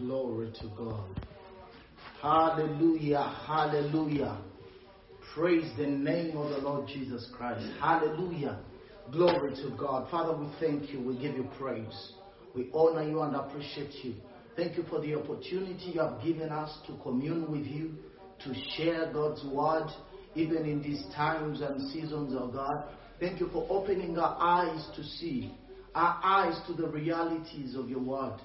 Glory to God. Hallelujah. Hallelujah. Praise the name of the Lord Jesus Christ. Hallelujah. Glory to God. Father, we thank you. We give you praise. We honor you and appreciate you. Thank you for the opportunity you have given us to commune with you, to share God's word, even in these times and seasons, of God. Thank you for opening our eyes to see, our eyes to the realities of your word.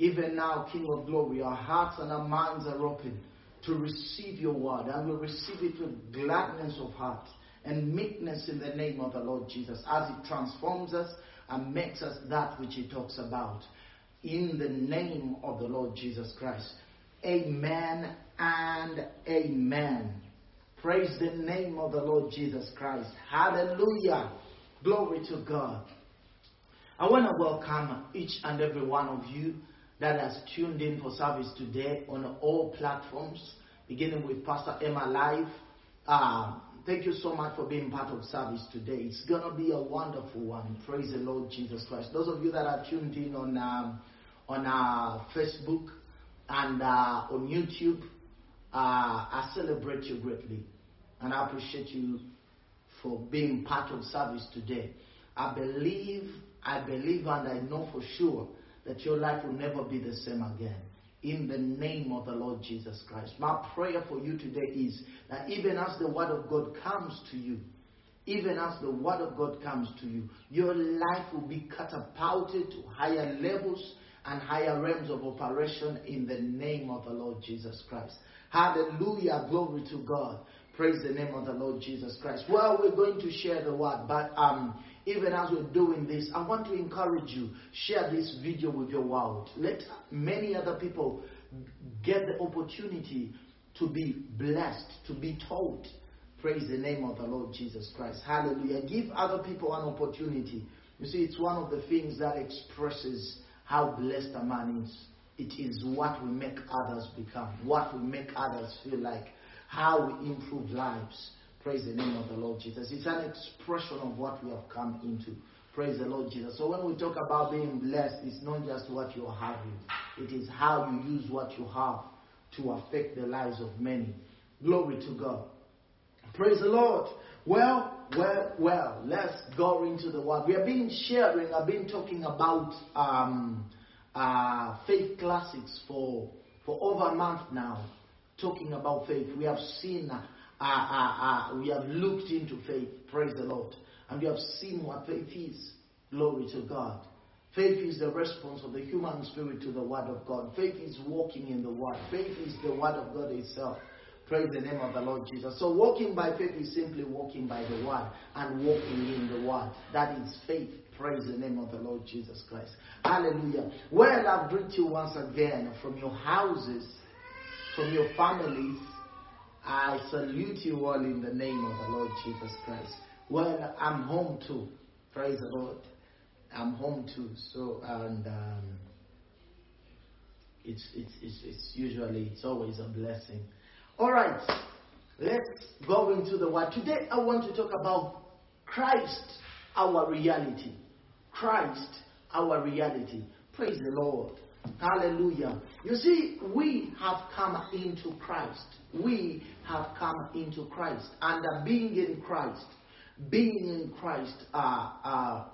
Even now, King of glory, our hearts and our minds are open to receive your word, and we receive it with gladness of heart and meekness in the name of the Lord Jesus as it transforms us and makes us that which he talks about. In the name of the Lord Jesus Christ. Amen and amen. Praise the name of the Lord Jesus Christ. Hallelujah. Glory to God. I want to welcome each and every one of you that has tuned in for service today on all platforms, beginning with Pastor Emma Live. Uh, thank you so much for being part of service today. It's going to be a wonderful one. Praise the Lord Jesus Christ. Those of you that are tuned in on, um, on uh, Facebook and uh, on YouTube, uh, I celebrate you greatly. And I appreciate you for being part of service today. I believe, I believe, and I know for sure that your life will never be the same again. In the name of the Lord Jesus Christ. My prayer for you today is that even as the Word of God comes to you, even as the Word of God comes to you, your life will be catapulted to higher levels and higher realms of operation in the name of the Lord Jesus Christ. Hallelujah. Glory to God. Praise the name of the Lord Jesus Christ. Well, we're going to share the word, but um, even as we're doing this, I want to encourage you share this video with your world. Let many other people get the opportunity to be blessed, to be taught. Praise the name of the Lord Jesus Christ. Hallelujah. Give other people an opportunity. You see, it's one of the things that expresses how blessed a man is. It is what we make others become, what we make others feel like, how we improve lives. Praise the name of the Lord Jesus. It's an expression of what we have come into. Praise the Lord Jesus. So when we talk about being blessed, it's not just what you're having, it is how you use what you have to affect the lives of many. Glory to God. Praise the Lord. Well, well, well, let's go into the word. We have been sharing, I've been talking about um, uh, faith classics for, for over a month now, talking about faith. We have seen, uh, uh, uh, we have looked into faith, praise the Lord, and we have seen what faith is. Glory to God. Faith is the response of the human spirit to the Word of God. Faith is walking in the Word. Faith is the Word of God itself. Praise the name of the Lord Jesus. So, walking by faith is simply walking by the Word and walking in the Word. That is faith. Praise the name of the Lord Jesus Christ. Hallelujah. Well, I greet you once again from your houses, from your families. I salute you all in the name of the Lord Jesus Christ. Well, I'm home too. Praise the Lord. I'm home too. So, and um, it's, it's, it's, it's usually, it's always a blessing. All right, let's go into the word. Today I want to talk about Christ, our reality. Christ, our reality. Praise the Lord. Hallelujah. You see, we have come into Christ. We have come into Christ. And uh, being in Christ, being in Christ uh, uh,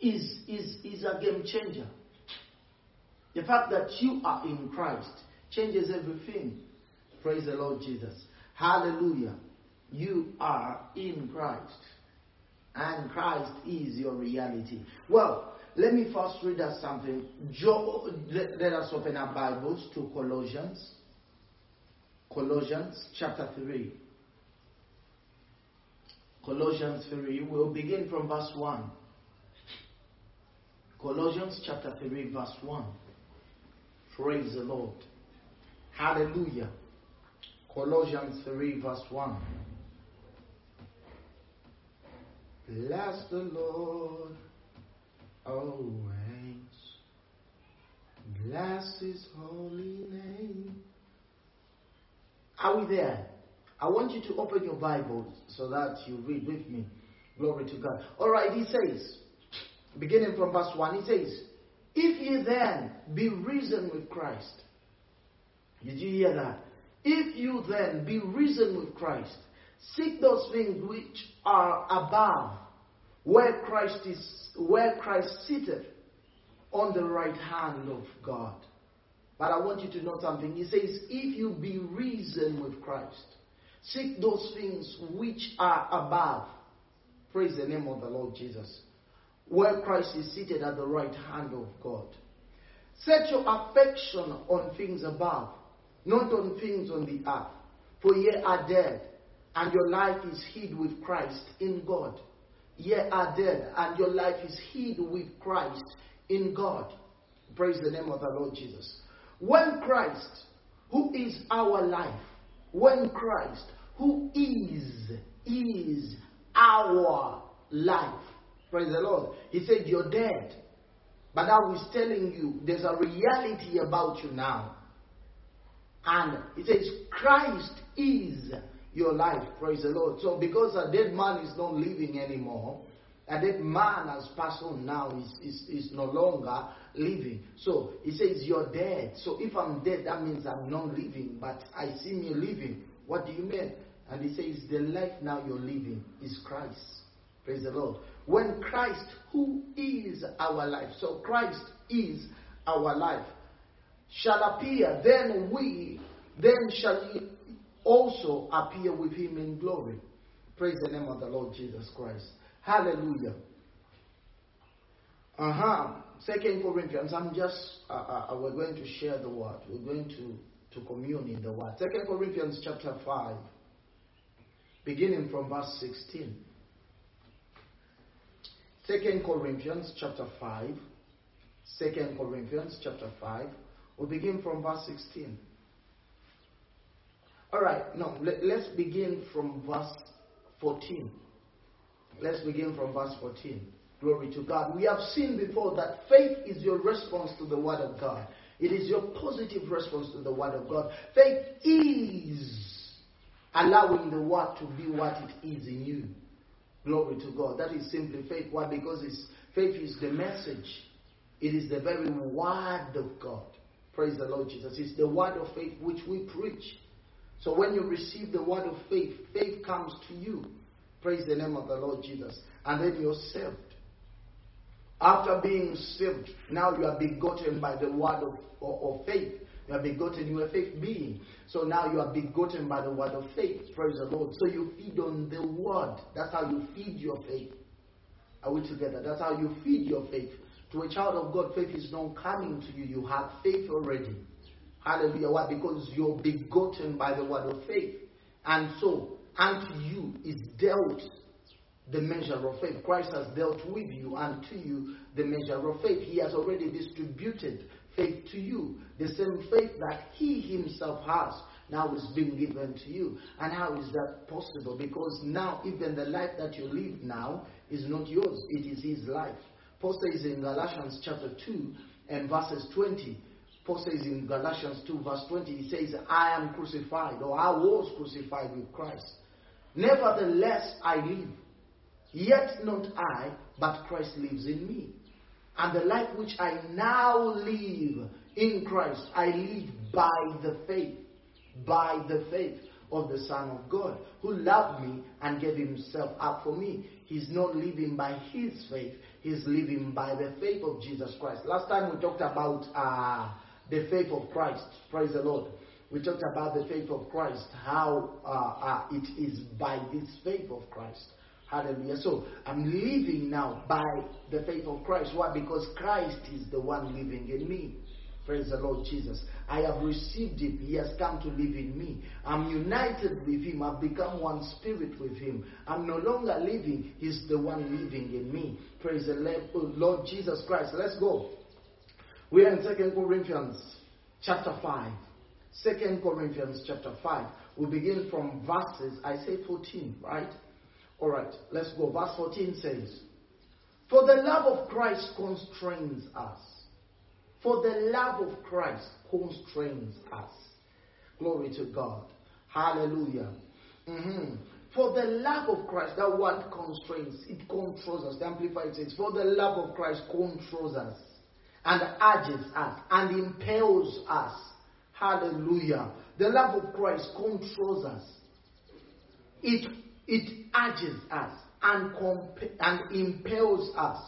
is, is, is a game changer. The fact that you are in Christ changes everything. Praise the Lord Jesus. Hallelujah. You are in Christ. And Christ is your reality. Well, let me first read us something. Jo- let, let us open our Bibles to Colossians. Colossians chapter 3. Colossians 3. We'll begin from verse 1. Colossians chapter 3, verse 1. Praise the Lord. Hallelujah. Colossians 3, verse 1. Bless the Lord always. Bless his holy name. Are we there? I want you to open your Bible so that you read with me. Glory to God. All right, he says, beginning from verse 1, he says, If ye then be risen with Christ, did you hear that? If you then be risen with Christ, seek those things which are above, where Christ is, where Christ seated on the right hand of God. But I want you to know something. He says, if you be risen with Christ, seek those things which are above. Praise the name of the Lord Jesus. Where Christ is seated at the right hand of God. Set your affection on things above, not on things on the earth. For ye are dead, and your life is hid with Christ in God. Ye are dead, and your life is hid with Christ in God. Praise the name of the Lord Jesus. When Christ, who is our life, when Christ, who is, is our life, praise the Lord, he said, You're dead. But I was telling you there's a reality about you now. And he says, Christ is your life. Praise the Lord. So because a dead man is not living anymore, a dead man has passed on now, is, is, is no longer living. So he says, You're dead. So if I'm dead, that means I'm not living, but I see me living. What do you mean? And he says, The life now you're living is Christ. Praise the Lord. When Christ, who is our life, so Christ is our life, shall appear, then we, then shall also appear with him in glory. Praise the name of the Lord Jesus Christ. Hallelujah. Uh huh. Second Corinthians. I'm just. Uh, uh, uh, we're going to share the word. We're going to to commune in the word. Second Corinthians chapter five, beginning from verse sixteen. Second Corinthians chapter 5. Second Corinthians chapter 5. We'll begin from verse 16. Alright, no, let, let's begin from verse 14. Let's begin from verse 14. Glory to God. We have seen before that faith is your response to the Word of God. It is your positive response to the Word of God. Faith is allowing the Word to be what it is in you. Glory to God. That is simply faith. Why? Because it's, faith is the message. It is the very word of God. Praise the Lord Jesus. It's the word of faith which we preach. So when you receive the word of faith, faith comes to you. Praise the name of the Lord Jesus. And then you're saved. After being saved, now you are begotten by the word of, of, of faith. You are begotten, you are a faith being. So now you are begotten by the word of faith. Praise the Lord. So you feed on the word. That's how you feed your faith. Are we together? That's how you feed your faith. To a child of God, faith is not coming to you. You have faith already. Hallelujah. Why? Because you're begotten by the word of faith. And so, unto you is dealt the measure of faith. Christ has dealt with you and to you the measure of faith. He has already distributed faith to you. The same faith that He Himself has now is being given to you. And how is that possible? Because now, even the life that you live now is not yours, it is His life. Paul says in Galatians chapter 2 and verses 20, Paul says in Galatians 2, verse 20, he says, I am crucified, or I was crucified with Christ. Nevertheless, I live. Yet not I, but Christ lives in me. And the life which I now live in Christ, I live by the faith, by the faith of the Son of God, who loved me and gave himself up for me. He's not living by his faith, he's living by the faith of Jesus Christ. Last time we talked about uh, the faith of Christ. Praise the Lord. We talked about the faith of Christ, how uh, uh, it is by this faith of Christ. Hallelujah. So I'm living now by the faith of Christ. Why? Because Christ is the one living in me. Praise the Lord Jesus. I have received him. He has come to live in me. I'm united with him. I've become one spirit with him. I'm no longer living. He's the one living in me. Praise the Lord Jesus Christ. Let's go. We are in Second Corinthians chapter 5. 2 Corinthians chapter 5. We begin from verses, I say 14, right? All right, let's go. Verse 14 says, For the love of Christ constrains us. For the love of Christ constrains us. Glory to God. Hallelujah. Mm-hmm. For the love of Christ, that word constrains, it controls us. The Amplified says, For the love of Christ controls us. And urges us and impels us. Hallelujah. The love of Christ controls us. It, it urges us and, comp- and impels us.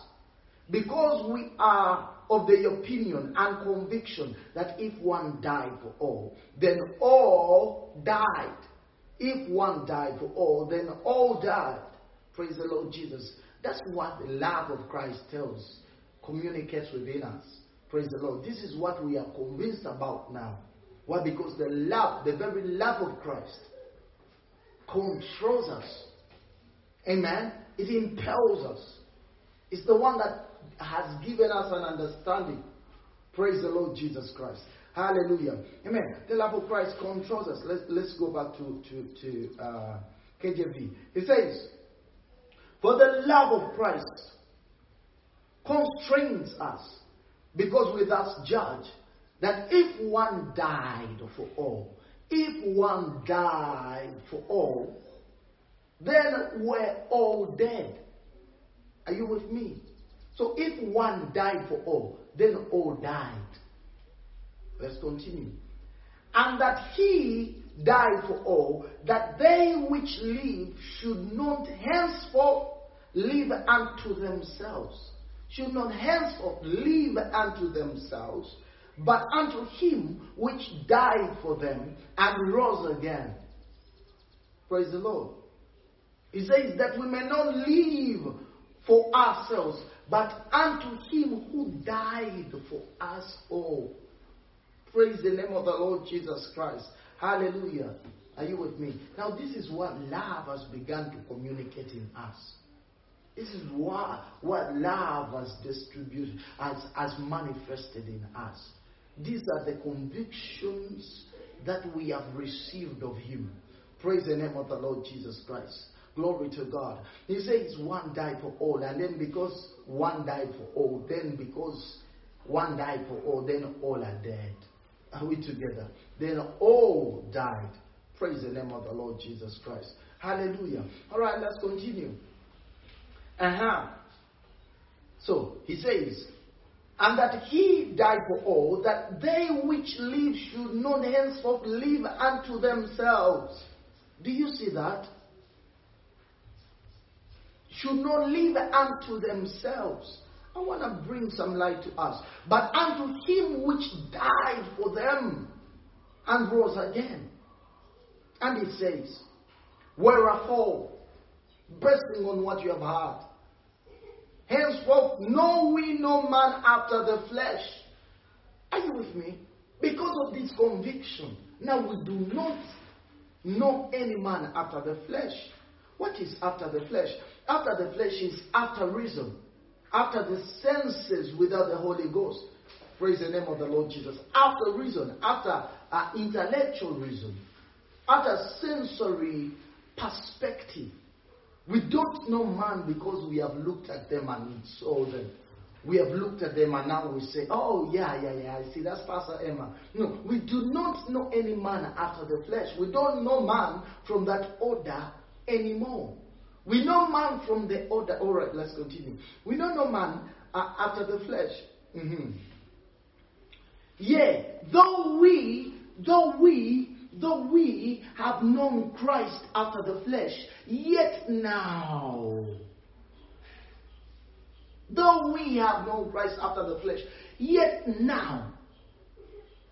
Because we are of the opinion and conviction that if one died for all, then all died. If one died for all, then all died. Praise the Lord Jesus. That's what the love of Christ tells, communicates within us. Praise the Lord. This is what we are convinced about now. Why? Because the love, the very love of Christ, controls us. Amen. It impels us. It's the one that has given us an understanding. Praise the Lord Jesus Christ. Hallelujah. Amen. The love of Christ controls us. Let's, let's go back to, to, to uh, KJV. He says, For the love of Christ constrains us, because we thus judge that if one died for all, if one died for all, then we're all dead. Are you with me? So if one died for all, then all died. Let's continue. And that he died for all, that they which live should not henceforth live unto themselves, should not henceforth live unto themselves, but unto him which died for them and rose again. Praise the Lord. He says that we may not live for ourselves, but unto him who died for us all. Praise the name of the Lord Jesus Christ. Hallelujah. Are you with me? Now, this is what love has begun to communicate in us. This is what, what love has distributed, has, has manifested in us. These are the convictions that we have received of Him. Praise the name of the Lord Jesus Christ. Glory to God. He says one died for all, and then because one died for all, then because one died for all, then all are dead. Are we together? Then all died. Praise the name of the Lord Jesus Christ. Hallelujah. All right, let's continue. Uh huh. So he says, and that he died for all, that they which live should not henceforth live unto themselves. Do you see that? should not live unto themselves. I want to bring some light to us. But unto him which died for them and rose again. And it says, Wherefore, basing on what you have heard, henceforth know we no man after the flesh. Are you with me? Because of this conviction, now we do not know any man after the flesh. What is after the flesh? After the flesh is after reason, after the senses without the Holy Ghost. Praise the name of the Lord Jesus. After reason, after uh, intellectual reason, after sensory perspective. We don't know man because we have looked at them and saw them. We have looked at them and now we say, oh, yeah, yeah, yeah, I see, that's Pastor Emma. No, we do not know any man after the flesh. We don't know man from that order anymore. We know man from the order. All right, let's continue. We don't know man uh, after the flesh. Mm-hmm. Yeah, though we, though we, though we have known Christ after the flesh, yet now, though we have known Christ after the flesh, yet now,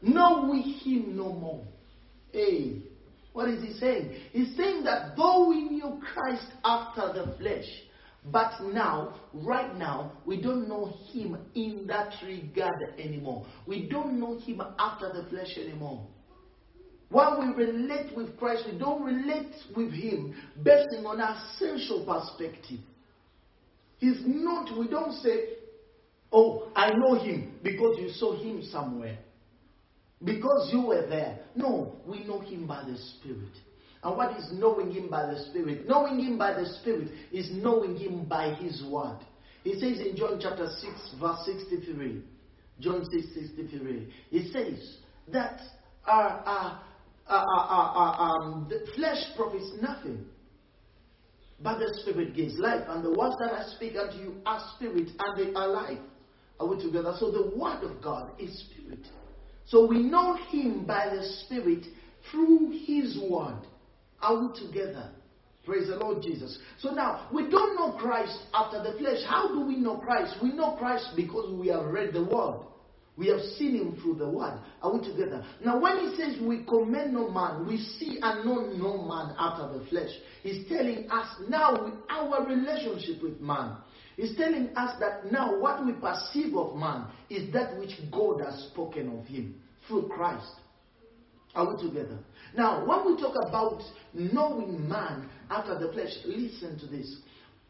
know we him no more. Hey. What is he saying? He's saying that though we knew Christ after the flesh, but now, right now, we don't know him in that regard anymore. We don't know him after the flesh anymore. When we relate with Christ, we don't relate with him based on our sensual perspective. He's not, we don't say, Oh, I know him because you saw him somewhere. Because you were there. No, we know him by the Spirit. And what is knowing him by the Spirit? Knowing him by the Spirit is knowing him by his word. He says in John chapter 6, verse 63. John 6, 63. He says that our, our, our, um, the flesh profits nothing. But the Spirit gives life. And the words that I speak unto you are spirit and they are life. Are we together? So the Word of God is Spirit. So we know Him by the Spirit through His Word. Are we together? Praise the Lord Jesus. So now, we don't know Christ after the flesh. How do we know Christ? We know Christ because we have read the Word. We have seen him through the word. Are we together? Now, when he says we commend no man, we see and know no man after the flesh. He's telling us now our relationship with man. He's telling us that now what we perceive of man is that which God has spoken of him through Christ. Are we together? Now, when we talk about knowing man after the flesh, listen to this.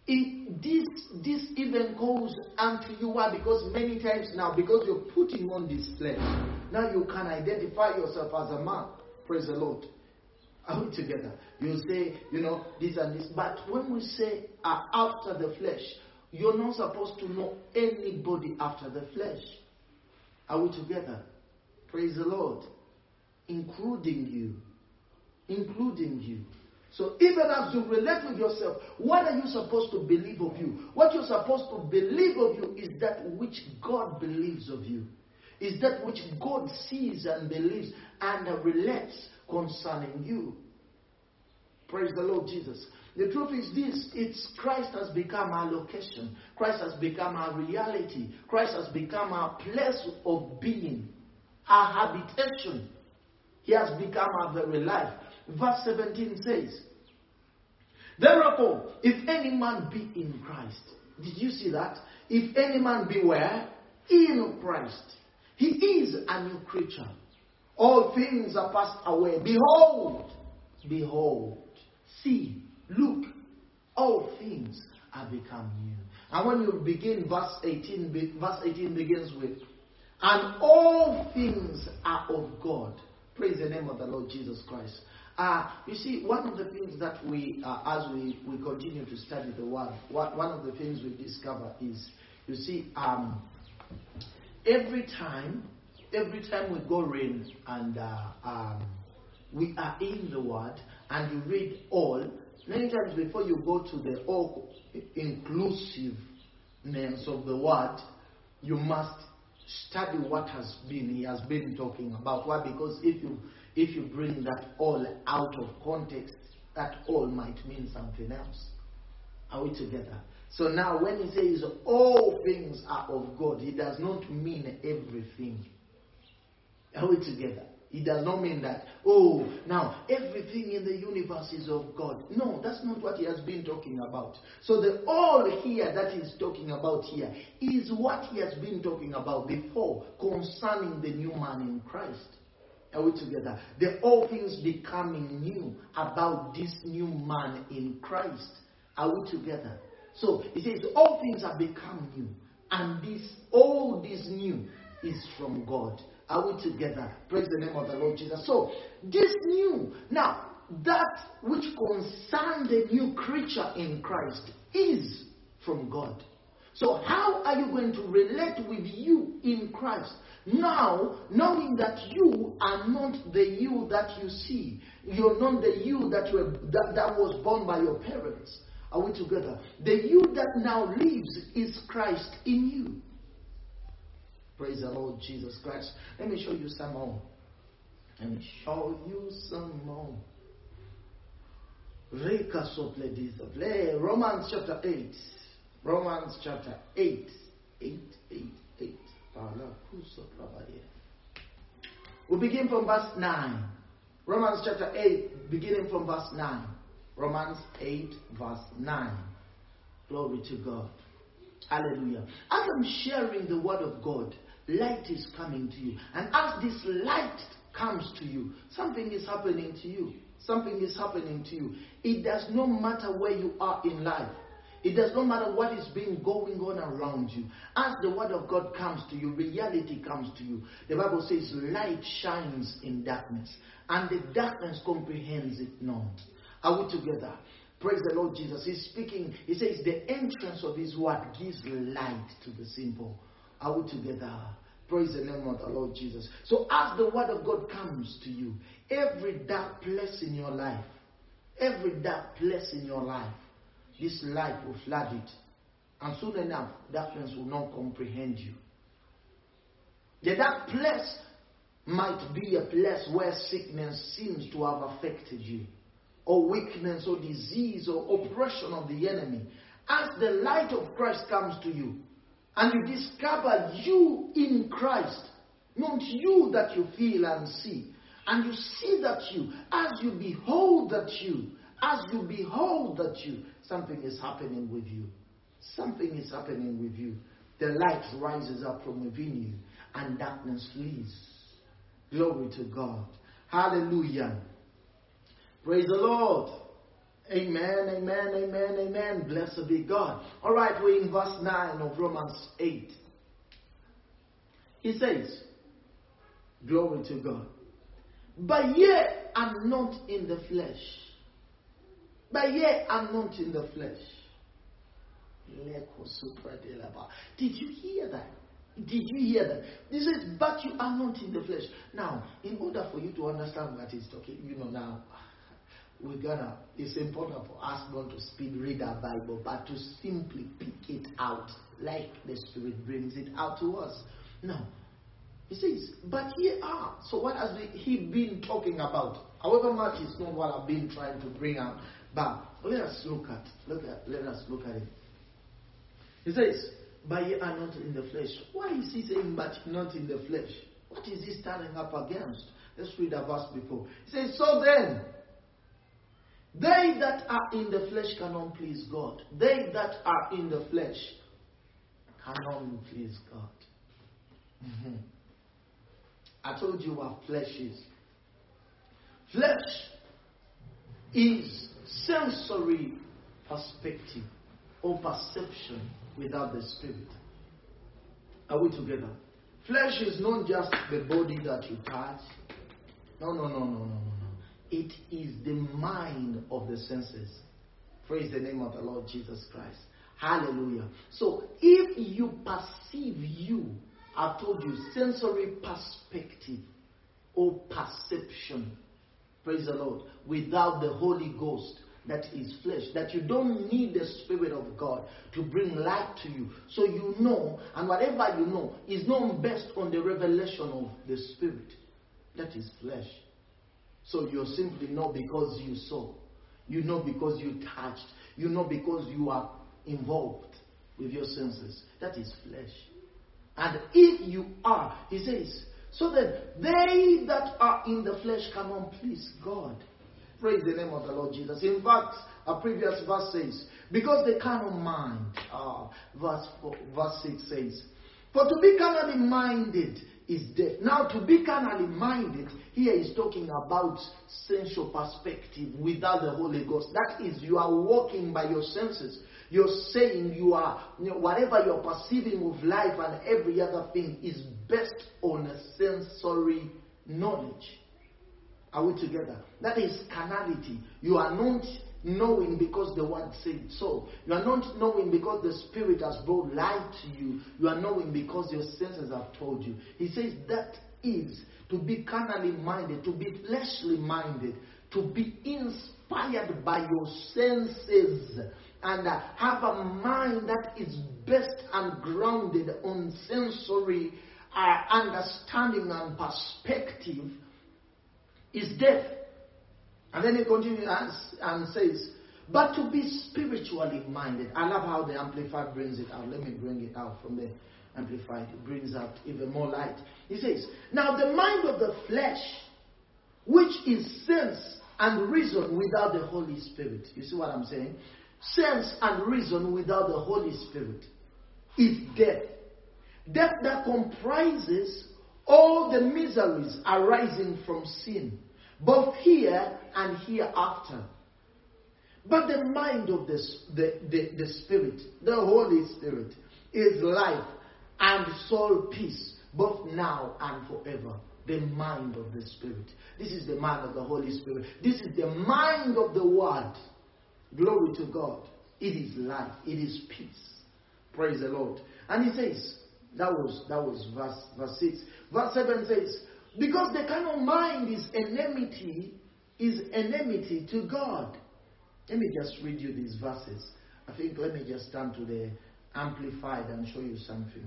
This this even goes unto you why? Because many times now because you're putting on this flesh now you can identify yourself as a man. Praise the lord. Are we together? You say you know this and this. But when we say uh, after the flesh you're not supposed to know anybody after the flesh. Are we together? Praise the lord. Including you. Including you so even as you relate with yourself, what are you supposed to believe of you? What you're supposed to believe of you is that which God believes of you. Is that which God sees and believes and relates concerning you. Praise the Lord Jesus. The truth is this it's Christ has become our location. Christ has become our reality. Christ has become our place of being, our habitation. He has become our very life. Verse 17 says, Therefore, if any man be in Christ, did you see that? If any man be where? In Christ. He is a new creature. All things are passed away. Behold, behold, see, look, all things are become new. And when you begin verse 18, verse 18 begins with, and all things are of God. Praise the name of the Lord Jesus Christ. Uh, you see, one of the things that we, uh, as we, we continue to study the Word, one of the things we discover is, you see, um, every time, every time we go in and uh, um, we are in the Word and you read all, many times before you go to the all inclusiveness of the Word, you must study what has been he has been talking about. Why? Because if you if you bring that all out of context, that all might mean something else. Are we together? So now, when he says all things are of God, he does not mean everything. Are we together? It does not mean that, oh, now everything in the universe is of God. No, that's not what he has been talking about. So the all here that he's talking about here is what he has been talking about before concerning the new man in Christ. Are we together? The all things becoming new about this new man in Christ. Are we together? So he says all things have become new, and this all this new is from God. Are we together? Praise the name of the Lord Jesus. So this new now that which concerns the new creature in Christ is from God. So, how are you going to relate with you in Christ? Now, knowing that you are not the you that you see, you're not the you that, were, that, that was born by your parents. Are we together? The you that now lives is Christ in you. Praise the Lord Jesus Christ. Let me show you some more. Let me show you some more. Romans chapter 8. Romans chapter 8. 8, 8, 8. We begin from verse 9. Romans chapter 8, beginning from verse 9. Romans 8, verse 9. Glory to God. Hallelujah. As I'm sharing the word of God, light is coming to you. And as this light comes to you, something is happening to you. Something is happening to you. It does not matter where you are in life. It does not matter what is being going on around you. As the word of God comes to you, reality comes to you. The Bible says light shines in darkness, and the darkness comprehends it not. Are we together? Praise the Lord Jesus. He's speaking. He says the entrance of his word gives light to the simple. Are we together? Praise the name of the Lord Jesus. So as the word of God comes to you, every dark place in your life, every dark place in your life, this light will flood it. And soon enough, darkness will not comprehend you. That that place might be a place where sickness seems to have affected you, or weakness, or disease, or oppression of the enemy. As the light of Christ comes to you, and you discover you in Christ, not you that you feel and see, and you see that you, as you behold that you, as you behold that you, something is happening with you. Something is happening with you. The light rises up from within you, and darkness flees. Glory to God. Hallelujah. Praise the Lord. Amen, amen, amen, amen. Blessed be God. All right, we're in verse 9 of Romans 8. He says, Glory to God. But yet I'm not in the flesh. But yet I'm not in the flesh. Did you hear that? Did you hear that? He says, but you are not in the flesh. Now, in order for you to understand what he's talking, you know, now, we're gonna, it's important for us not to speed read our Bible, but to simply pick it out like the Spirit brings it out to us. Now, he says, but here are. So, what has he been talking about? However much it's not what I've been trying to bring out, but let us look at, look at, let us look at it. He says, but ye are not in the flesh. Why is he saying, but not in the flesh? What is he standing up against? Let's read the verse before. He says, So then, they that are in the flesh cannot please God. They that are in the flesh cannot please God. Mm-hmm. I told you what flesh is. Flesh is sensory perspective or perception without the spirit. Are we together? Flesh is not just the body that you touch. No, no, no, no, no, no, no. It is the mind of the senses. Praise the name of the Lord Jesus Christ. Hallelujah. So if you perceive you, I've told you, sensory perspective or perception, praise the Lord, without the Holy Ghost, that is flesh, that you don't need the Spirit of God to bring light to you. So you know, and whatever you know is known best on the revelation of the Spirit. That is flesh. So you're simply know because you saw. You know because you touched. You know because you are involved with your senses. That is flesh. And if you are, he says, so that they that are in the flesh cannot please God. Praise the name of the Lord Jesus. In fact, a previous verse says, because they carnal mind, uh, verse, four, verse 6 says, for to be carnally minded is death. Now, to be carnally minded, here is talking about sensual perspective without the Holy Ghost. That is, you are walking by your senses. You're saying you are, you know, whatever you're perceiving with life and every other thing is based on a sensory knowledge. Are we together? That is carnality. You are not knowing because the word said so. You are not knowing because the Spirit has brought light to you. You are knowing because your senses have told you. He says that is to be carnally minded, to be fleshly minded, to be inspired by your senses and uh, have a mind that is based and grounded on sensory uh, understanding and perspective is death. And then he continues and says, but to be spiritually minded. I love how the Amplified brings it out. Let me bring it out from the Amplified. It brings out even more light. He says, Now the mind of the flesh, which is sense and reason without the Holy Spirit. You see what I'm saying? Sense and reason without the Holy Spirit is death. Death that comprises all the miseries arising from sin both here and hereafter. But the mind of the, the, the, the Spirit, the Holy Spirit, is life and soul peace, both now and forever. The mind of the Spirit. This is the mind of the Holy Spirit. This is the mind of the Word. Glory to God. It is life. It is peace. Praise the Lord. And he says, that was that was verse verse 6. Verse 7 says, because the carnal mind is enmity, is enmity to God. Let me just read you these verses. I think let me just turn to the Amplified and show you something.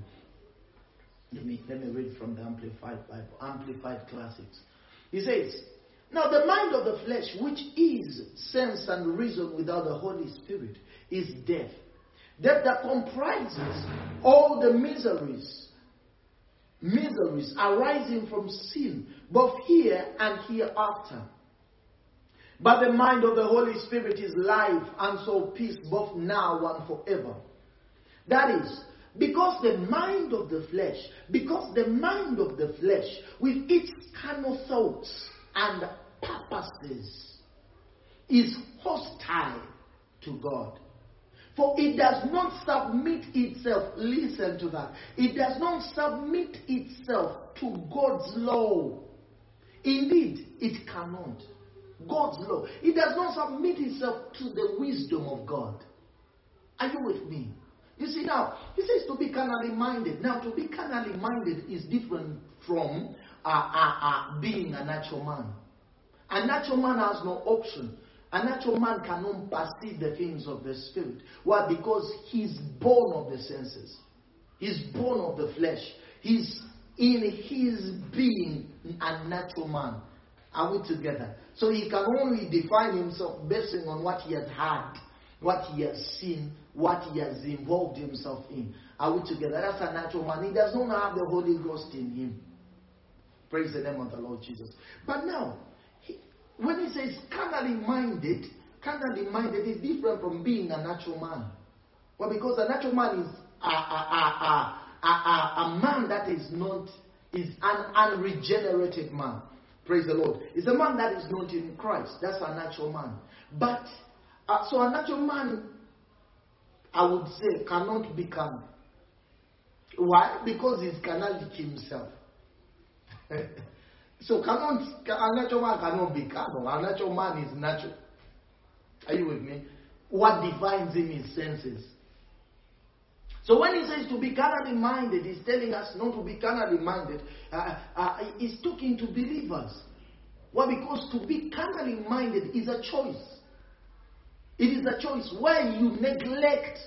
Let me, let me read from the Amplified Bible, Amplified Classics. He says, Now the mind of the flesh, which is sense and reason without the Holy Spirit, is death. Death that comprises all the miseries, miseries arising from sin, both here and hereafter. But the mind of the Holy Spirit is life and so peace both now and forever. That is, because the mind of the flesh, because the mind of the flesh, with its carnal thoughts and purposes, is hostile to God. For it does not submit itself, listen to that, it does not submit itself to God's law. Indeed, it cannot. God's law. It does not submit itself to the wisdom of God. Are you with me? You see now, he says to be carnally minded. Now, to be carnally minded is different from uh, uh, uh, being a natural man. A natural man has no option. A natural man cannot perceive the things of the spirit. Why? Because he's born of the senses. He's born of the flesh. He's in his being a natural man. Are we together? So he can only define himself based on what he has had, what he has seen, what he has involved himself in. Are we together? That's a natural man. He does not have the Holy Ghost in him. Praise the name of the Lord Jesus. But now, he, when he says carnally minded, carnally minded is different from being a natural man. Well, because a natural man is a, a, a, a, a man that is not, is an unregenerated man. Praise the Lord. It's a man that is not in Christ. That's a natural man. But, uh, so a natural man, I would say, cannot become. Why? Because he's carnality himself. so a natural man cannot be carnal. A natural man is natural. Are you with me? What defines him is senses. So when he says to be carnally minded, he's telling us not to be carnally minded. Uh, uh, he's talking to believers. Why? Because to be carnally minded is a choice. It is a choice where you neglect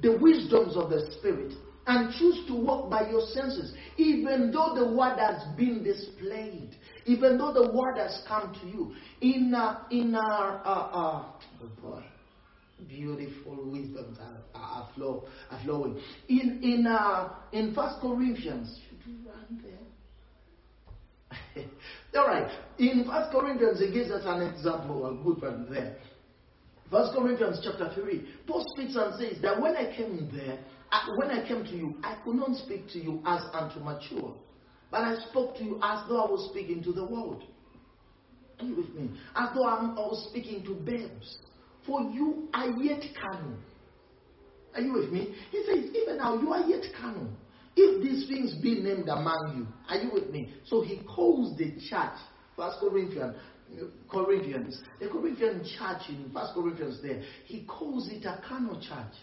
the wisdoms of the Spirit and choose to walk by your senses, even though the word has been displayed, even though the word has come to you. In, uh, in our, uh, uh, oh boy, beautiful wisdoms are, are, flow, are flowing. In in uh, in First Corinthians, should we run there? All right. In First Corinthians, he gives us an example, a good one there. First Corinthians chapter three, Paul speaks and says that when I came there, I, when I came to you, I could not speak to you as unto mature, but I spoke to you as though I was speaking to the world. Are you with me? As though I'm, I was speaking to babes. For you are yet carnal. Are you with me? He says, even now you are yet carnal. If these things be named among you, are you with me? So he calls the church, First Corinthians, Corinthians, the Corinthian church in First Corinthians there, he calls it a carnal church.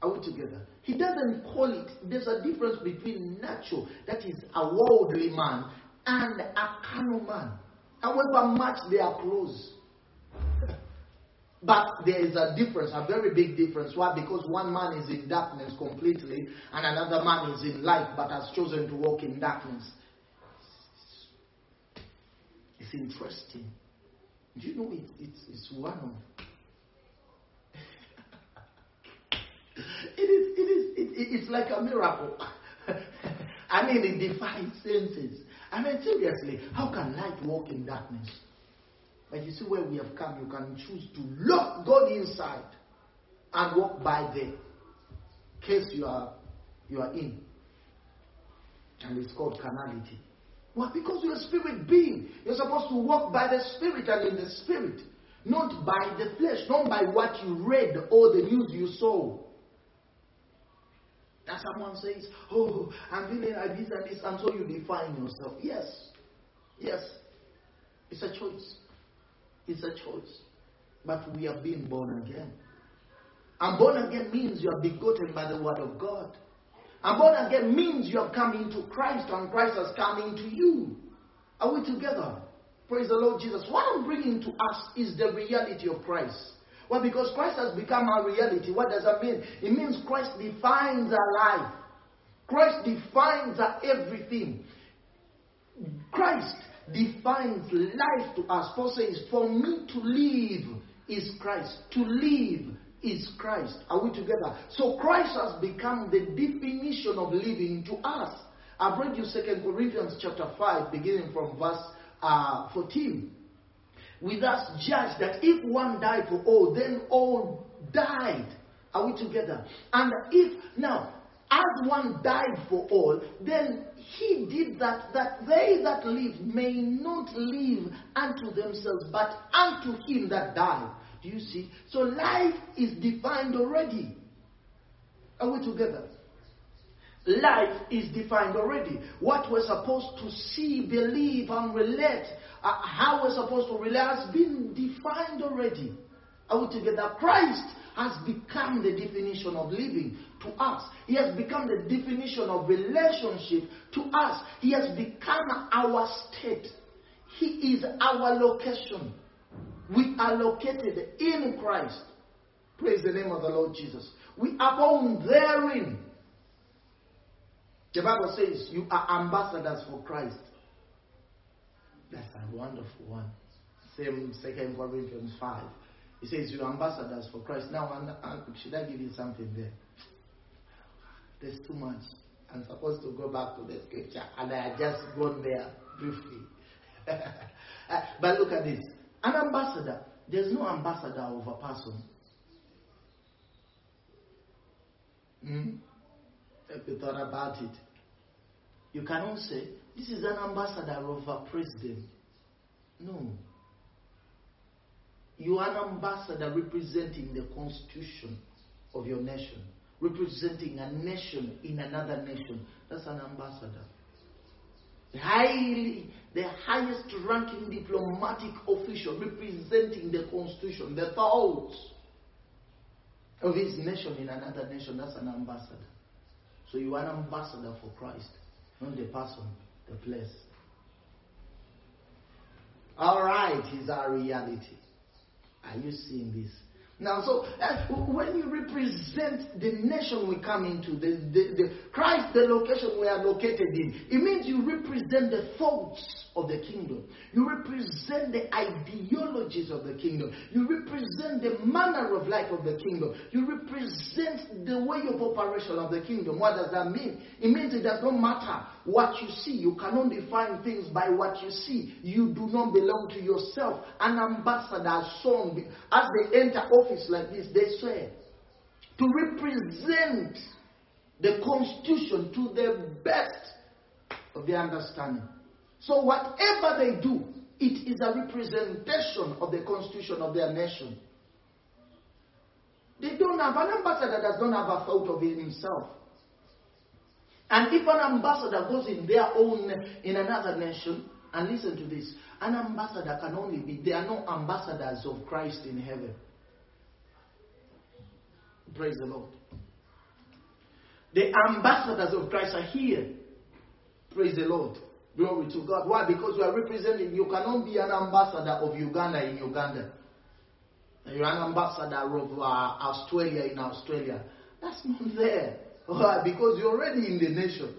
Are we together? He doesn't call it, there's a difference between natural, that is a worldly man, and a carnal man. However much they are close. But there is a difference, a very big difference. Why? Because one man is in darkness completely, and another man is in light but has chosen to walk in darkness. It's interesting. Do you know it, it's, it's one of. It is, it is, it, it's like a miracle. I mean, it defies senses. I mean, seriously, how can light walk in darkness? But you see where we have come, you can choose to lock God inside and walk by there. Case you are you are in. And it's called carnality. Why? Because you're a spirit being. You're supposed to walk by the spirit and in the spirit. Not by the flesh, not by what you read or the news you saw. And someone says, Oh, I'm feeling like this and this, and so you define yourself. Yes. Yes. It's a choice. It's a choice. But we are being born again. And born again means you are begotten by the word of God. And born again means you have come into Christ and Christ has come into you. Are we together? Praise the Lord Jesus. What I'm bringing to us is the reality of Christ. Well, because Christ has become our reality, what does that mean? It means Christ defines our life. Christ defines our everything. Christ defines life to us. Paul says, For me to live is Christ. To live is Christ. Are we together? So Christ has become the definition of living to us. I've read you 2 Corinthians chapter 5, beginning from verse uh, 14. We thus judge that if one died for all, then all died. Are we together? And if, now, as one died for all, then he did that, that they that live may not live unto themselves, but unto him that died. Do you see? So life is defined already. Are we together? Life is defined already. What we're supposed to see, believe, and relate, uh, how we're supposed to relate has been defined already. Are we together? Christ has become the definition of living to us. He has become the definition of relationship to us. He has become our state. He is our location. We are located in Christ. Praise the name of the Lord Jesus. We are born therein. The Bible says you are ambassadors for Christ. That's a wonderful one. Same Second Corinthians 5. He says you're ambassadors for Christ. Now, should I give you something there? There's too much. I'm supposed to go back to the scripture, and I just gone there briefly. but look at this. An ambassador, there's no ambassador of a person. Hmm? If you thought about it, you cannot say, This is an ambassador of a president. No. You are an ambassador representing the constitution of your nation, representing a nation in another nation. That's an ambassador. Highly, the highest ranking diplomatic official representing the constitution, the thoughts of his nation in another nation. That's an ambassador. So you are an ambassador for Christ, not the person, the place. All right, is our reality. Are you seeing this? Now, so uh, when you represent the nation we come into, the, the, the Christ, the location we are located in, it means you represent the thoughts of the kingdom. You represent the ideologies of the kingdom. You represent the manner of life of the kingdom. You represent the way of operation of the kingdom. What does that mean? It means it does not matter what you see. You cannot define things by what you see. You do not belong to yourself. An ambassador song, as they enter office like this, they swear to represent the constitution to the best of their understanding. So whatever they do, it is a representation of the constitution of their nation. They don't have an ambassador that does not have a thought of it himself. And if an ambassador goes in their own in another nation, and listen to this, an ambassador can only be there are no ambassadors of Christ in heaven. Praise the Lord. The ambassadors of Christ are here. Praise the Lord. Glory to God. Why? Because you are representing, you cannot be an ambassador of Uganda in Uganda. You're an ambassador of uh, Australia in Australia. That's not there. Why? Because you're already in the nation.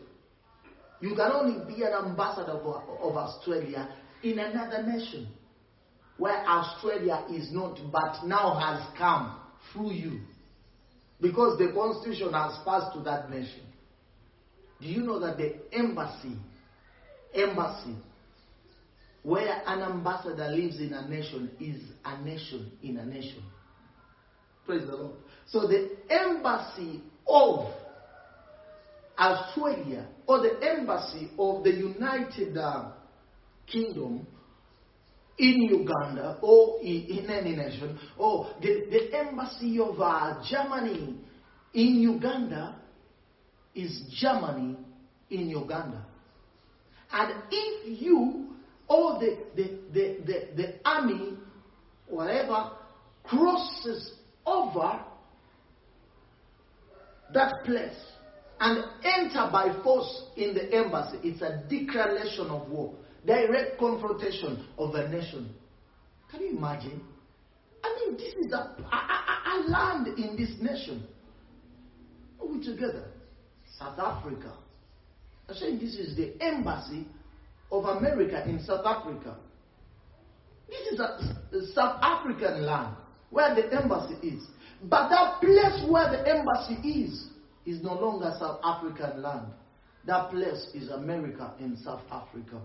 You can only be an ambassador of, of Australia in another nation where Australia is not, but now has come through you. Because the constitution has passed to that nation. Do you know that the embassy, embassy, where an ambassador lives in a nation is a nation in a nation? Praise the Lord. So the embassy of Australia or the embassy of the United uh, Kingdom in Uganda or in any nation, or the, the embassy of uh, Germany in Uganda is Germany in Uganda. And if you or the, the, the, the, the army, whatever, crosses over that place and enter by force in the embassy, it's a declaration of war direct confrontation of a nation. Can you imagine? I mean, this is a, a, a, land in this nation. Are we together? South Africa. I'm saying this is the embassy of America in South Africa. This is a South African land where the embassy is. But that place where the embassy is is no longer South African land. That place is America in South Africa.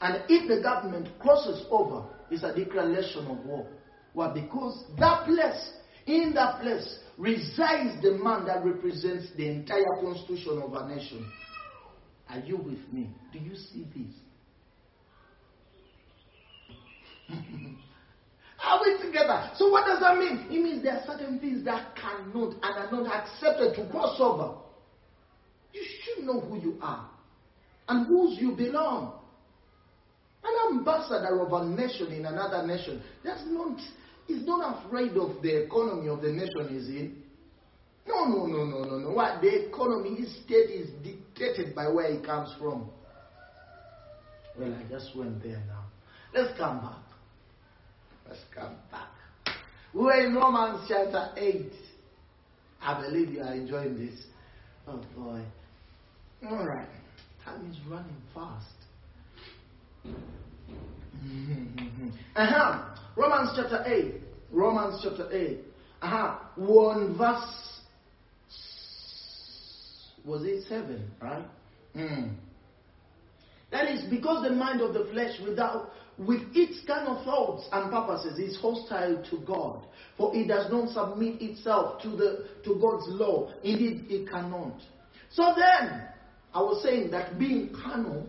And if the government crosses over, it's a declaration of war. Why? Because that place, in that place, resides the man that represents the entire constitution of a nation. Are you with me? Do you see this? Are we together? So what does that mean? It means there are certain things that cannot and are not accepted to cross over. You should know who you are and whose you belong. An ambassador of a nation in another nation does not is not afraid of the economy of the nation is in. No, no, no, no, no, no. What the economy, his state is dictated by where he comes from. Well, I just went there now. Let's come back. Let's come back. We're in Romans chapter 8. I believe you are enjoying this. Oh boy. All right. Time is running fast. uh-huh. Romans chapter 8. Romans chapter 8. Uh-huh. One verse. Was it 7? Right? Mm. That is because the mind of the flesh without with its kind of thoughts and purposes is hostile to God. For it does not submit itself to the to God's law. Indeed, it cannot. So then, I was saying that being carnal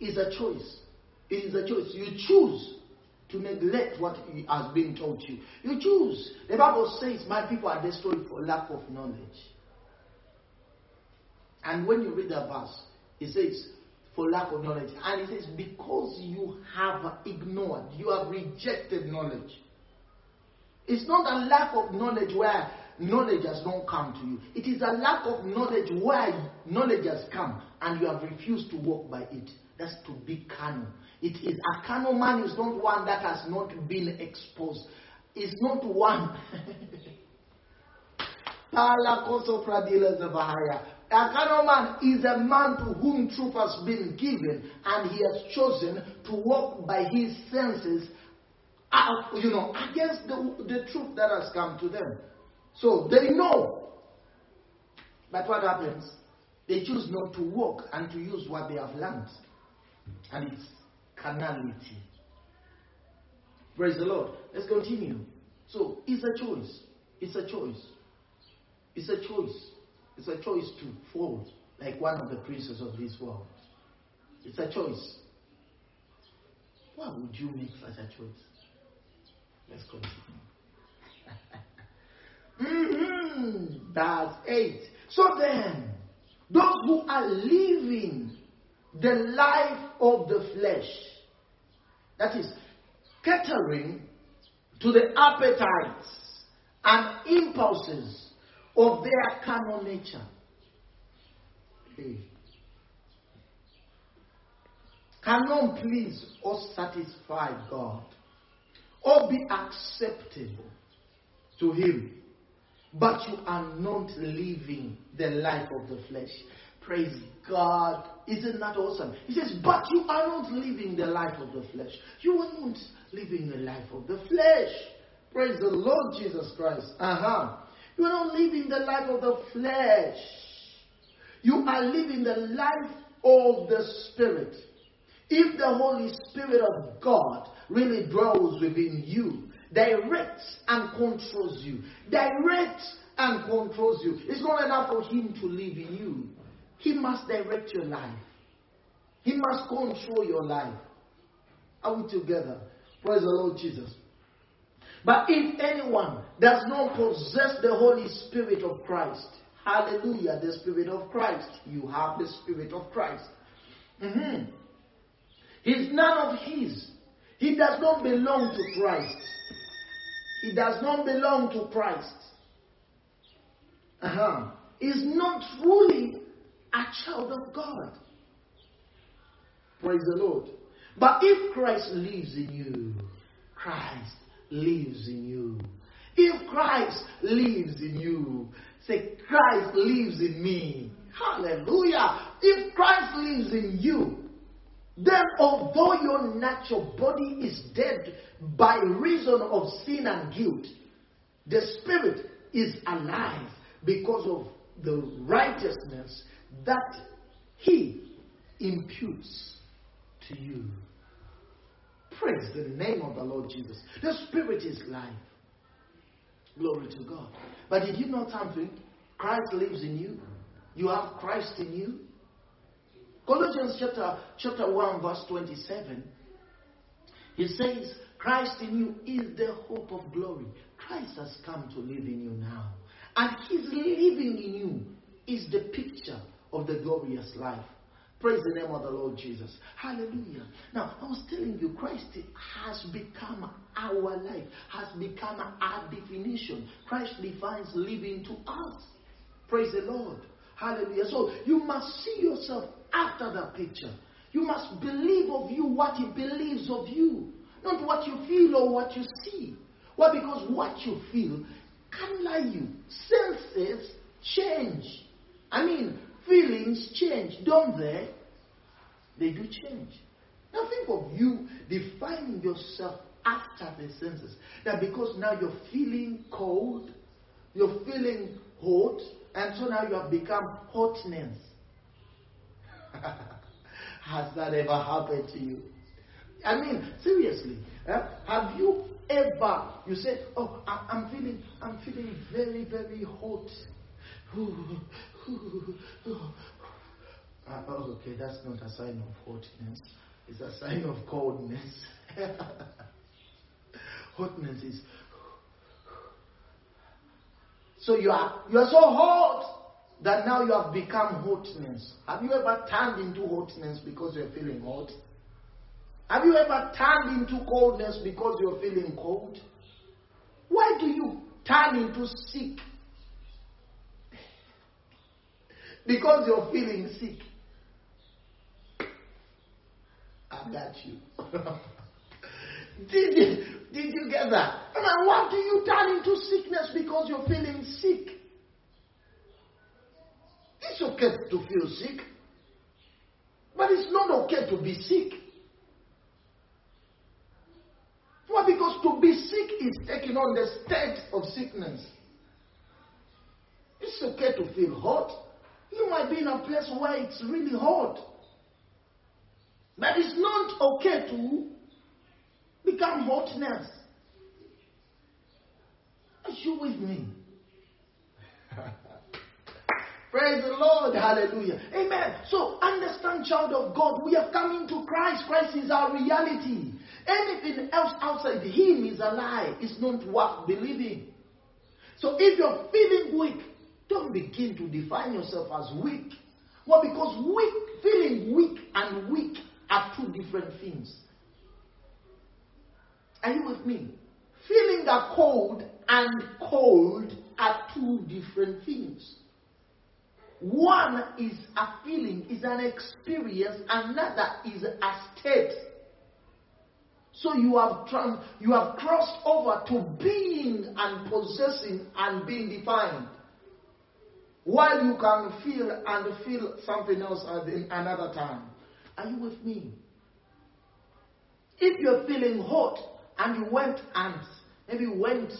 is a choice. It is a choice. You choose to neglect what has been taught you. You choose. The Bible says, My people are destroyed for lack of knowledge. And when you read that verse, it says, for lack of knowledge. And it says, because you have ignored, you have rejected knowledge. It's not a lack of knowledge where knowledge has not come to you. It is a lack of knowledge where knowledge has come and you have refused to walk by it. That's to be carnal. It is a carnal man is not one that has not been exposed. It's not one. A carnal man is a man to whom truth has been given, and he has chosen to walk by his senses, out, you know, against the, the truth that has come to them. So they know. But what happens? They choose not to walk and to use what they have learned. And it's carnality. Praise the Lord. Let's continue. So it's a choice. It's a choice. It's a choice. It's a choice to fall like one of the princes of this world. It's a choice. Why would you make such a choice? Let's continue. mm-hmm. That's eight. So then, those who are living the life of the flesh, that is, catering to the appetites and impulses of their carnal nature. Cannot please or satisfy God or be acceptable to Him, but you are not living the life of the flesh. Praise God. Isn't that awesome? He says, But you are not living the life of the flesh. You are not living the life of the flesh. Praise the Lord Jesus Christ. Uh huh. You are not living the life of the flesh. You are living the life of the Spirit. If the Holy Spirit of God really dwells within you, directs and controls you, directs and controls you, it's not enough for Him to live in you. He must direct your life, He must control your life. Are we together? Praise the Lord Jesus. But if anyone does not possess the Holy Spirit of Christ, hallelujah, the Spirit of Christ, you have the Spirit of Christ. Mm-hmm. He's none of his. He does not belong to Christ. He does not belong to Christ. Uh-huh. Is not truly a child of God. Praise the Lord. But if Christ lives in you, Christ lives in you. If Christ lives in you, say, Christ lives in me. Hallelujah. If Christ lives in you, then although your natural body is dead by reason of sin and guilt, the spirit is alive because of the righteousness that he imputes to you. Praise the name of the Lord Jesus. The spirit is life. Glory to God. But did you know something? Christ lives in you. You have Christ in you. Colossians chapter, chapter 1, verse 27. He says, Christ in you is the hope of glory. Christ has come to live in you now. And his living in you is the picture of the glorious life. Praise the name of the Lord Jesus. Hallelujah. Now, I was telling you, Christ has become our life, has become our definition. Christ defines living to us. Praise the Lord. Hallelujah. So you must see yourself after that picture. You must believe of you what he believes of you, not what you feel or what you see. Why? Because what you feel can lie you. Senses change. I mean, feelings change, don't they? They do change. Now think of you defining yourself after the senses. That because now you're feeling cold, you're feeling hot, and so now you have become hotness. Has that ever happened to you? I mean, seriously, eh? have you ever you say, "Oh, I, am feeling, I'm feeling very, very hot." Oh, okay, that's not a sign of hotness. It's a sign of coldness. hotness is. So you are you are so hot that now you have become hotness. Have you ever turned into hotness because you're feeling hot? Have you ever turned into coldness because you're feeling cold? Why do you turn into sick? because you're feeling sick. I got you. did, you did you get that? Mean, why do you turn into sickness because you're feeling sick? It's okay to feel sick, but it's not okay to be sick. Why? Because to be sick is taking on the state of sickness. It's okay to feel hot. You might be in a place where it's really hot. But it's not okay to become hotness. Are you with me? Praise the Lord. Hallelujah. Amen. So understand, child of God, we have come into Christ. Christ is our reality. Anything else outside Him is a lie. It's not worth believing. So if you're feeling weak, don't begin to define yourself as weak. Well, because weak, feeling weak and weak are two different things. Are you with me? Feeling a cold and cold are two different things. One is a feeling, is an experience, another is a state. So you have trans- you have crossed over to being and possessing and being defined. While you can feel and feel something else at another time. Are you with me? If you're feeling hot and you went and maybe went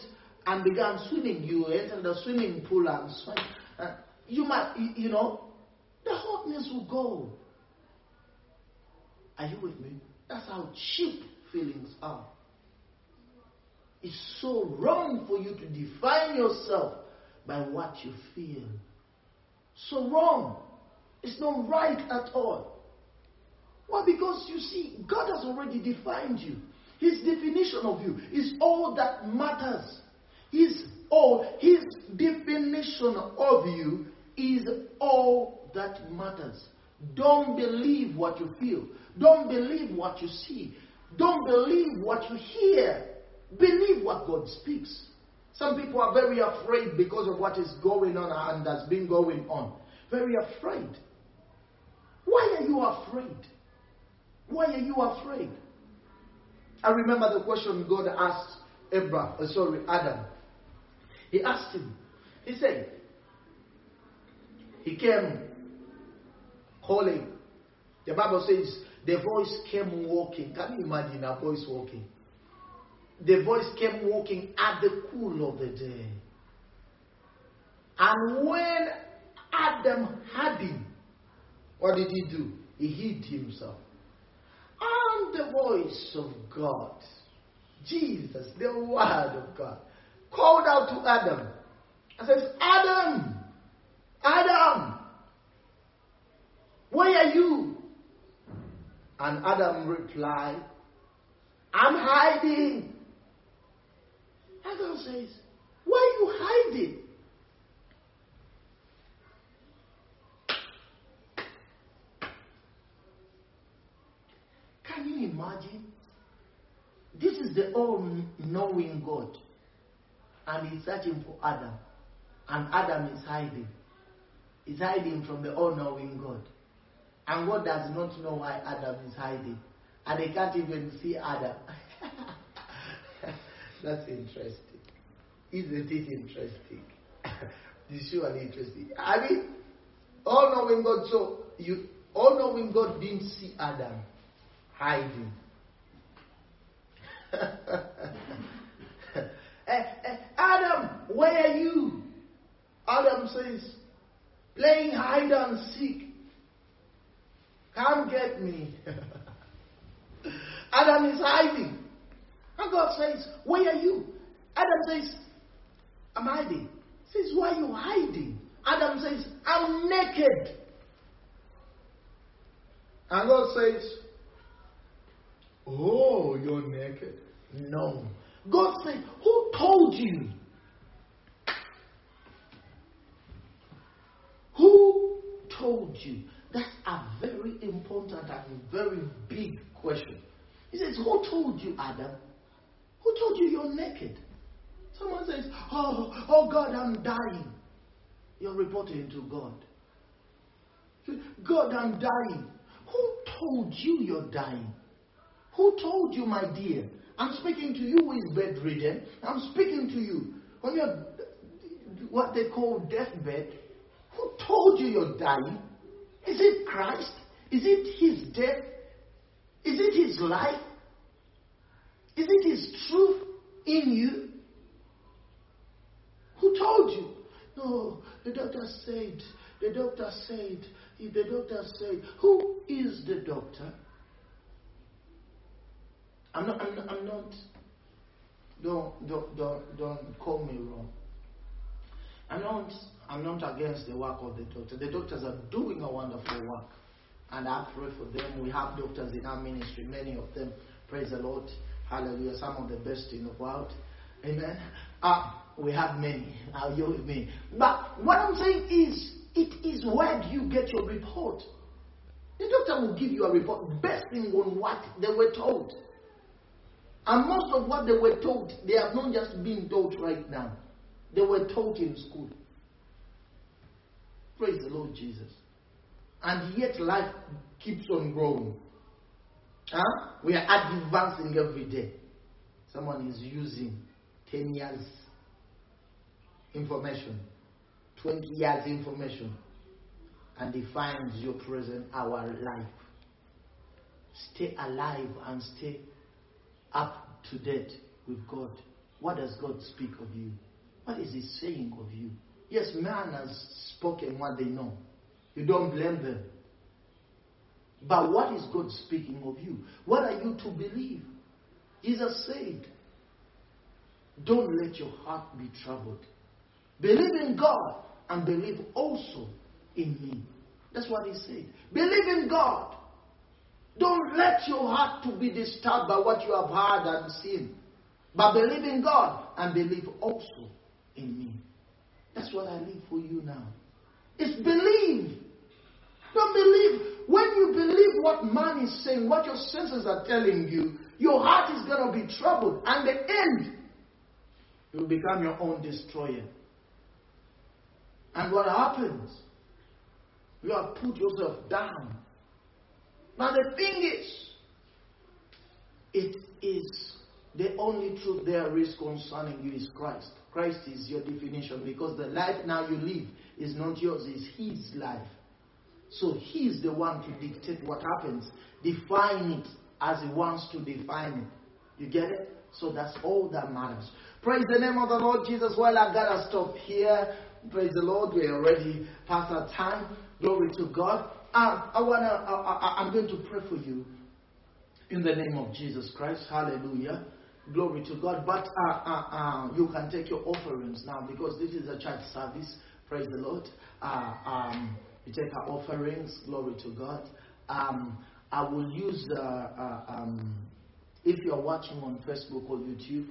and began swimming, you entered the swimming pool and swam, uh, you might, you know, the hotness will go. Are you with me? That's how cheap feelings are. It's so wrong for you to define yourself by what you feel. So wrong. It's not right at all. Why? Because you see, God has already defined you. His definition of you is all that matters. His all his definition of you is all that matters. Don't believe what you feel. Don't believe what you see. Don't believe what you hear. Believe what God speaks. Some people are very afraid because of what is going on and has been going on. Very afraid. Why are you afraid? Why are you afraid? I remember the question God asked Abraham, uh, sorry, Adam. He asked him, he said, he came calling. The Bible says the voice came walking. Can you imagine a voice walking? The voice came walking at the cool of the day. And when Adam had him, what did he do? He hid himself. And the voice of God, Jesus, the Word of God, called out to Adam and says, Adam, Adam, where are you? And Adam replied, I'm hiding. Adam says, Why are you hiding? Can you imagine? This is the all knowing God. And he's searching for Adam. And Adam is hiding. He's hiding from the all knowing God. And God does not know why Adam is hiding. And they can't even see Adam. That's interesting. Isn't it interesting? it's surely interesting. I mean, all knowing God, so you all knowing God didn't see Adam hiding. Eh, eh, Adam, where are you? Adam says, playing hide and seek. Come get me. Adam is hiding. And God says, Where are you? Adam says, I'm hiding. He says, Why are you hiding? Adam says, I'm naked. And God says, Oh, you're naked. No. God said, Who told you? Who told you? That's a very important and very big question. He says, Who told you, Adam? Who told you you're naked? Someone says, Oh, oh God, I'm dying. You're reporting to God. God, I'm dying. Who told you you're dying? Who told you, my dear? I'm speaking to you who is bedridden. I'm speaking to you on your what they call deathbed. Who told you you're dying? Is it Christ? Is it his death? Is it his life? Is it his truth in you? Who told you? No, the doctor said, the doctor said, the doctor said. Who is the doctor? I'm not, I'm not, I'm not don't, don't, don't, don't call me wrong. I'm not, I'm not against the work of the doctor. The doctors are doing a wonderful work. And I pray for them. We have doctors in our ministry, many of them. Praise the Lord. Hallelujah. Some of the best in the world. Amen. Uh, we have many. Are you with me? But what I'm saying is, it is where you get your report? The doctor will give you a report basing on what they were told. And most of what they were told, they have not just been told right now. They were taught in school. Praise the Lord Jesus. And yet life keeps on growing. Huh? We are advancing every day. Someone is using 10 years information, 20 years information, and defines your present our life. Stay alive and stay up to date with God. What does God speak of you? What is He saying of you? Yes, man has spoken what they know. You don't blame them. But what is God speaking of you? What are you to believe? Jesus said, Don't let your heart be troubled. Believe in God and believe also in me. That's what he said. Believe in God. Don't let your heart to be disturbed by what you have heard and seen. But believe in God and believe also in me. That's what I live for you now. It's believe. Don't believe. When you believe what man is saying, what your senses are telling you, your heart is going to be troubled. And the end, you will become your own destroyer. And what happens? You have put yourself down. Now, the thing is, it is the only truth there is concerning you is Christ. Christ is your definition because the life now you live is not yours, it's His life. So He's the one to dictate what happens, define it as He wants to define it. You get it? So that's all that matters. Praise the name of the Lord Jesus. Well, I gotta stop here. Praise the Lord. We're already past our time. Glory to God. Uh, I wanna. I, I, I'm going to pray for you in the name of Jesus Christ. Hallelujah. Glory to God. But uh, uh, uh, you can take your offerings now because this is a church service. Praise the Lord. Uh, um, we take our offerings. Glory to God. Um, I will use, uh, uh, um, if you're watching on Facebook or YouTube,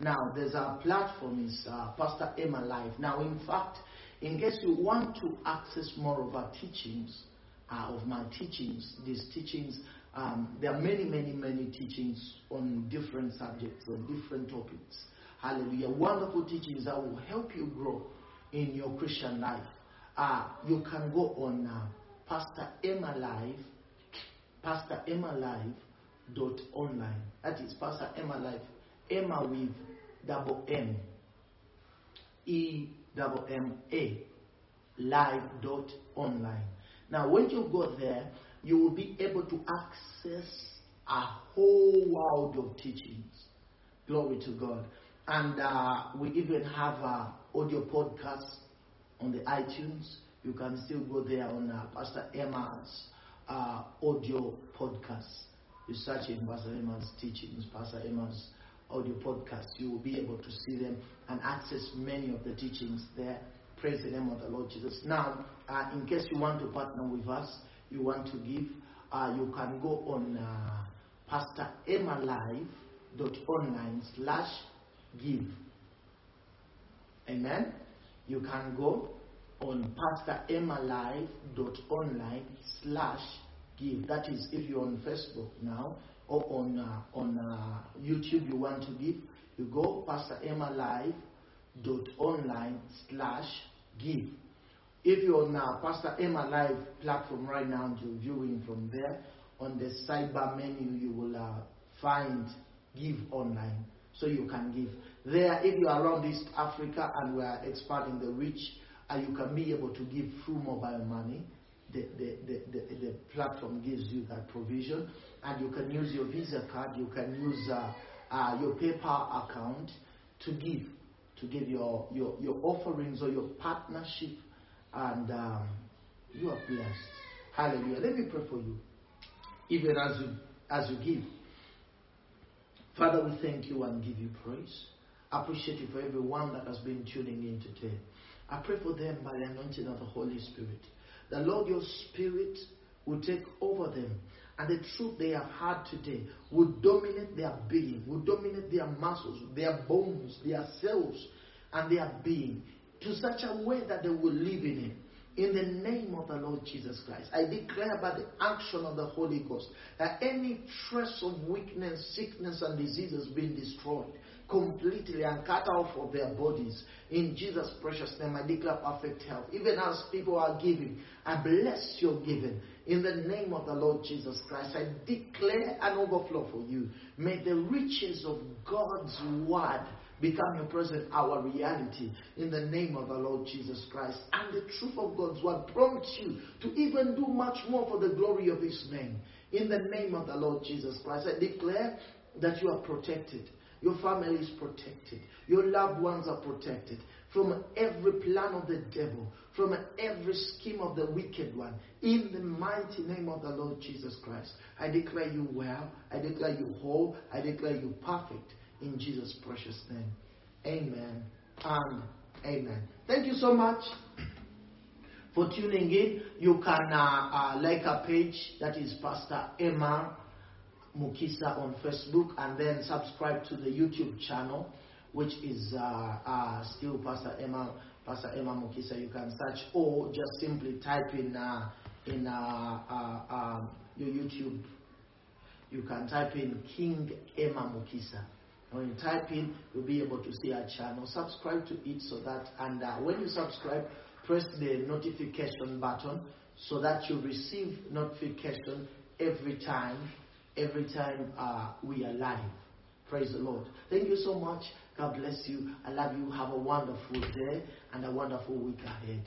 now there's a platform is Pastor Emma Live. Now, in fact, in case you want to access more of our teachings, of my teachings, these teachings um, there are many, many, many teachings on different subjects, on different topics. Hallelujah. Wonderful teachings that will help you grow in your Christian life. Uh, you can go on uh, Pastor Emma Live, Pastor Emma Live dot online. That is Pastor Emma Live, Emma with double M, E double M A, live dot online. Now, when you go there, you will be able to access a whole world of teachings. Glory to God. And uh, we even have uh, audio podcasts on the iTunes. You can still go there on uh, Pastor Emma's uh, audio podcast. You search in Pastor Emma's teachings, Pastor Emma's audio podcast. You will be able to see them and access many of the teachings there. Praise the name of the Lord Jesus. Now, uh, in case you want to partner with us, you want to give, uh, you can go on uh, Pastor Emma Live dot online slash give. Amen. You can go on Pastor Emma Live dot online slash give. That is if you're on Facebook now or on uh, on uh, YouTube you want to give, you go Pastor Emma Live dot online slash give. If you're on uh, Pastor Emma Live platform right now and you're viewing from there, on the sidebar menu you will uh, find Give Online. So you can give. There, if you're around East Africa and we are expanding the reach, uh, you can be able to give through mobile money. The, the, the, the, the platform gives you that provision. And you can use your Visa card, you can use uh, uh, your PayPal account to give, to give your, your, your offerings or your partnership and um, you are blessed. Hallelujah. Let me pray for you, even as you as you give. Father, we thank you and give you praise. I appreciate you for everyone that has been tuning in today. I pray for them by the anointing of the Holy Spirit. The Lord, your Spirit will take over them. And the truth they have had today will dominate their being, will dominate their muscles, their bones, their cells, and their being to such a way that they will live in it. In the name of the Lord Jesus Christ, I declare by the action of the Holy Ghost that any trace of weakness, sickness, and disease has been destroyed completely and cut off of their bodies. In Jesus' precious name, I declare perfect health. Even as people are giving, I bless your giving. In the name of the Lord Jesus Christ, I declare an overflow for you. May the riches of God's word become your present our reality in the name of the Lord Jesus Christ. And the truth of God's word prompts you to even do much more for the glory of His name. In the name of the Lord Jesus Christ, I declare that you are protected. Your family is protected. Your loved ones are protected from every plan of the devil, from every scheme of the wicked one. In the mighty name of the Lord Jesus Christ, I declare you well, I declare you whole, I declare you perfect in Jesus' precious name. Amen and amen. Thank you so much for tuning in. You can uh, uh, like a page that is Pastor Emma Mukisa on Facebook and then subscribe to the YouTube channel, which is uh, uh still Pastor Emma. Pastor Emma Mukisa, you can search or just simply type in uh, in um, your YouTube. You can type in King Emma Mukisa when you type in, you'll be able to see our channel. Subscribe to it so that, and uh, when you subscribe, press the notification button so that you receive notification every time, every time uh, we are live. Praise the Lord. Thank you so much. God bless you. I love you. Have a wonderful day and a wonderful week ahead.